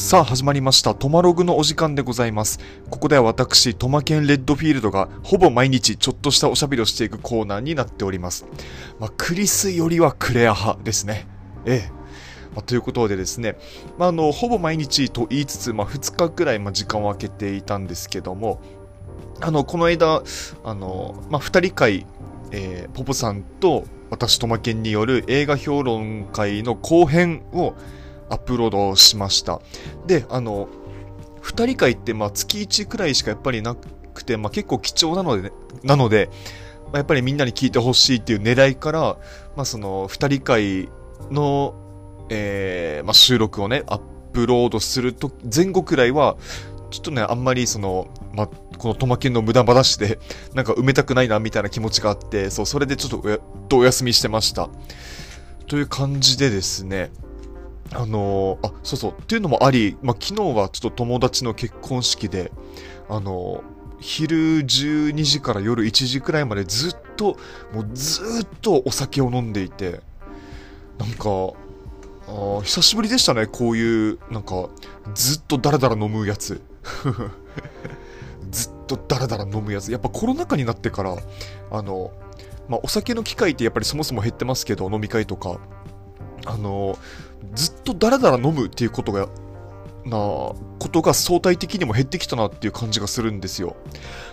さあ始まりました。トマログのお時間でございます。ここでは私トマケンレッドフィールドがほぼ毎日ちょっとしたおしゃべりをしていくコーナーになっております。まあ、クリスよりはクレア派ですね。ええ。まあ、ということでですね、まあ、あのほぼ毎日と言いつつ、まあ、2日くらい、ま、時間を空けていたんですけどもあのこの間あの、まあ、2人会、えー、ポポさんと私トマケンによる映画評論会の後編をアップロードしました。で、あの、2人会ってまあ月1くらいしかやっぱりなくて、まあ、結構貴重なので、ね、なので、まあ、やっぱりみんなに聞いてほしいっていう狙いから、まあ、その2人会の、えーまあ、収録をね、アップロードすると前後くらいは、ちょっとね、あんまりその、まあ、このトマケンの無駄話で、なんか埋めたくないなみたいな気持ちがあって、そう、それでちょっとお休みしてました。という感じでですね、あのー、あ、そうそう、っていうのもあり、まあ、昨日はちょっと友達の結婚式で、あのー、昼12時から夜1時くらいまでずっと、もうずっとお酒を飲んでいて、なんか、あ久しぶりでしたね、こういう、なんか、ずっとダラダラ飲むやつ。ずっとダラダラ飲むやつ。やっぱコロナ禍になってから、あの、まあ、お酒の機会ってやっぱりそもそも減ってますけど、飲み会とか。あの、ずっとダラダラ飲むっていうことが、なことが相対的にも減ってきたなっていう感じがするんですよ。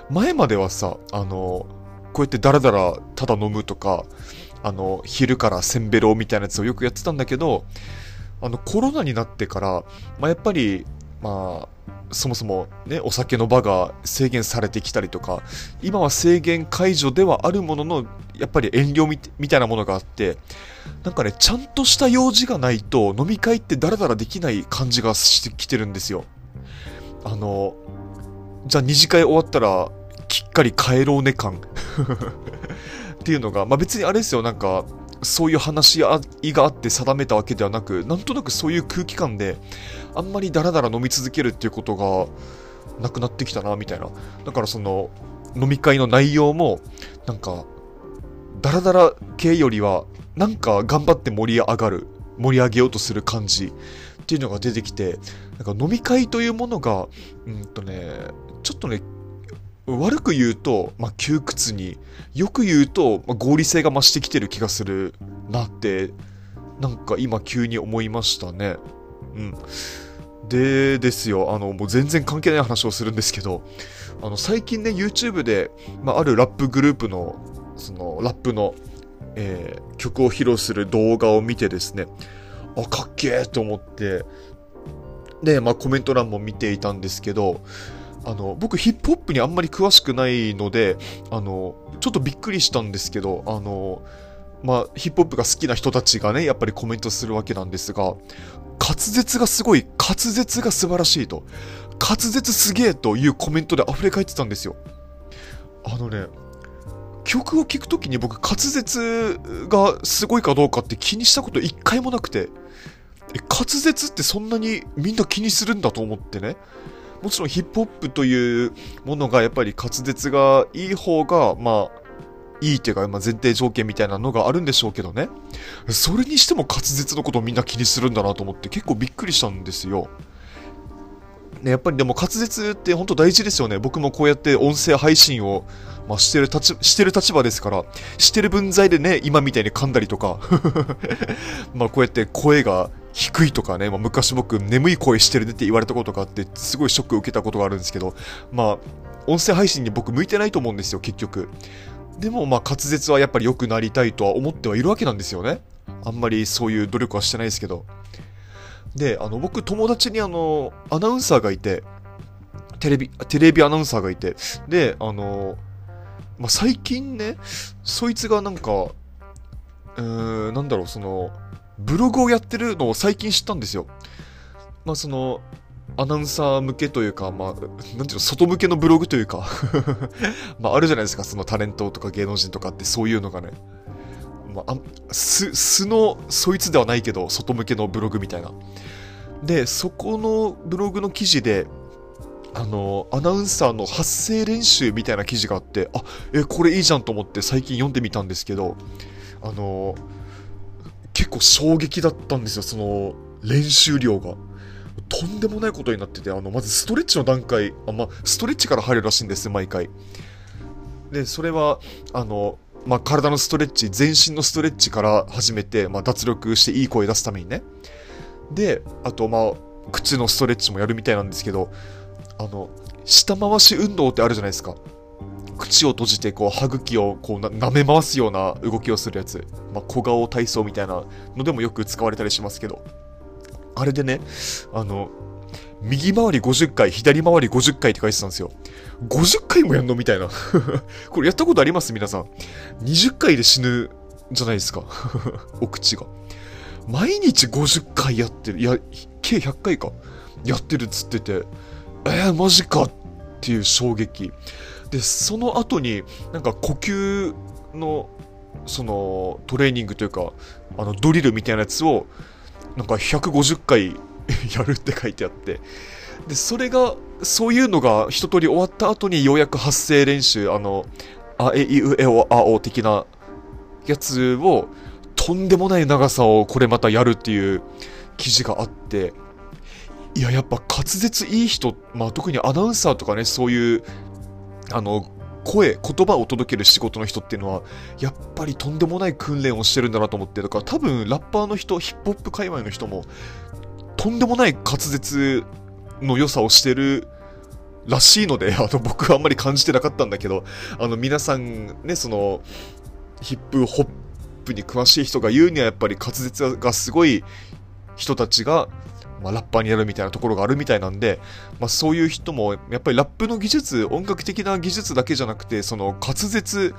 前まではさ、あの、こうやってダラダラただ飲むとか、あの、昼からせんべろみたいなやつをよくやってたんだけど、あの、コロナになってから、まあ、やっぱり、まあ、そもそもね、お酒の場が制限されてきたりとか、今は制限解除ではあるものの、やっぱり遠慮みたいなものがあって、なんかね、ちゃんとした用事がないと飲み会ってダラダラできない感じがしてきてるんですよ。あの、じゃあ二次会終わったら、きっかり帰ろうね感 っていうのが、まあ別にあれですよ、なんか、そういう話し合いがあって定めたわけではなく、なんとなくそういう空気感で、あんまりダラダラ飲み続けるっていうことがなくなってきたな、みたいな。だからその、飲み会の内容も、なんか、ダラダラ系よりは、なんか頑張って盛り上がる、盛り上げようとする感じっていうのが出てきて、なんか飲み会というものが、うんとね、ちょっとね、悪く言うと、まあ、窮屈に、よく言うと、まあ、合理性が増してきてる気がするなって、なんか今急に思いましたね。うん。でですよ、あの、もう全然関係ない話をするんですけど、あの、最近ね、YouTube で、まあ、あるラップグループの、その、ラップの、えー、曲を披露する動画を見てですね、あ、かっけーと思って、で、まあ、コメント欄も見ていたんですけど、あの、僕ヒップホップにあんまり詳しくないので、あの、ちょっとびっくりしたんですけど、あの、まあ、ヒップホップが好きな人たちがね、やっぱりコメントするわけなんですが、滑舌がすごい、滑舌が素晴らしいと、滑舌すげえというコメントで溢れ返ってたんですよ。あのね、曲を聴くときに僕滑舌がすごいかどうかって気にしたこと一回もなくて、え、滑舌ってそんなにみんな気にするんだと思ってね。もちろんヒップホップというものがやっぱり滑舌がいい方が、まあ、いいっていうか、まあ、前提条件みたいなのがあるんでしょうけどね。それにしても滑舌のことをみんな気にするんだなと思って結構びっくりしたんですよ。ね、やっぱりでも滑舌って本当大事ですよね。僕もこうやって音声配信を、まあ、してる立してる立場ですから、してる分際でね、今みたいに噛んだりとか まあこうやって声が低いとかね、まあ、昔僕眠い声してるねって言われたことがあって、すごいショックを受けたことがあるんですけど、まあ、音声配信に僕向いてないと思うんですよ、結局。でも、まあ、滑舌はやっぱり良くなりたいとは思ってはいるわけなんですよね。あんまりそういう努力はしてないですけど。で、あの、僕、友達にあの、アナウンサーがいて、テレビ、テレビアナウンサーがいて、で、あの、まあ、最近ね、そいつがなんか、うーん、なんだろう、その、ブログをやってるのを最近知ったんですよ。まあその、アナウンサー向けというか、まあ、なんていうの、外向けのブログというか まああるじゃないですか、そのタレントとか芸能人とかってそういうのがね。まあ、素、素の、そいつではないけど、外向けのブログみたいな。で、そこのブログの記事で、あの、アナウンサーの発声練習みたいな記事があって、あ、え、これいいじゃんと思って最近読んでみたんですけど、あの、結構衝撃だったんですよ、その練習量が。とんでもないことになってて、あの、まずストレッチの段階、あま、ストレッチから入るらしいんです、毎回。で、それは、あの、まあ、体のストレッチ、全身のストレッチから始めて、まあ、脱力していい声出すためにね。で、あと、まあ、口のストレッチもやるみたいなんですけど、あの、下回し運動ってあるじゃないですか。口を閉じて、こう、歯茎を、こうな、舐め回すような動きをするやつ。まあ、小顔体操みたいなのでもよく使われたりしますけど。あれでね、あの、右回り50回、左回り50回って書いてたんですよ。50回もやんのみたいな。これやったことあります？皆さん。20回で死ぬじゃないですか。お口が。毎日50回やってる。いや、計100回か。やってるっつってて、えー、マジかっていう衝撃。で、その後に、なんか呼吸の、その、トレーニングというか、あの、ドリルみたいなやつを、なんか150回 やるって書いてあって、で、それが、そういうのが一通り終わった後にようやく発声練習、あの、あえいうえおあお的なやつを、とんでもない長さをこれまたやるっていう記事があって、いや、やっぱ滑舌いい人、まあ特にアナウンサーとかね、そういう、あの、声、言葉を届ける仕事の人っていうのは、やっぱりとんでもない訓練をしてるんだなと思って、だから多分ラッパーの人、ヒップホップ界隈の人も、とんでもない滑舌の良さをしてるらしいので、あの、僕はあんまり感じてなかったんだけど、あの、皆さんね、その、ヒップホップに詳しい人が言うにはやっぱり滑舌がすごい人たちが、まあ、ラッパーになるみたいなところがあるみたいなんで、まあ、そういう人も、やっぱりラップの技術、音楽的な技術だけじゃなくて、その滑舌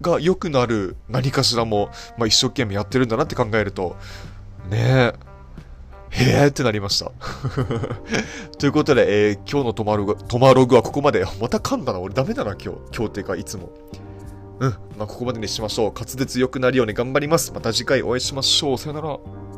が良くなる何かしらも、まあ、一生懸命やってるんだなって考えると、ねえ、へえってなりました。ということで、えー、今日のトマログトマログはここまで。また噛んだな。俺ダメだな、今日。今日っていうか、いつも。うん。まあ、ここまでにしましょう。滑舌良くなるように頑張ります。また次回お会いしましょう。さよなら。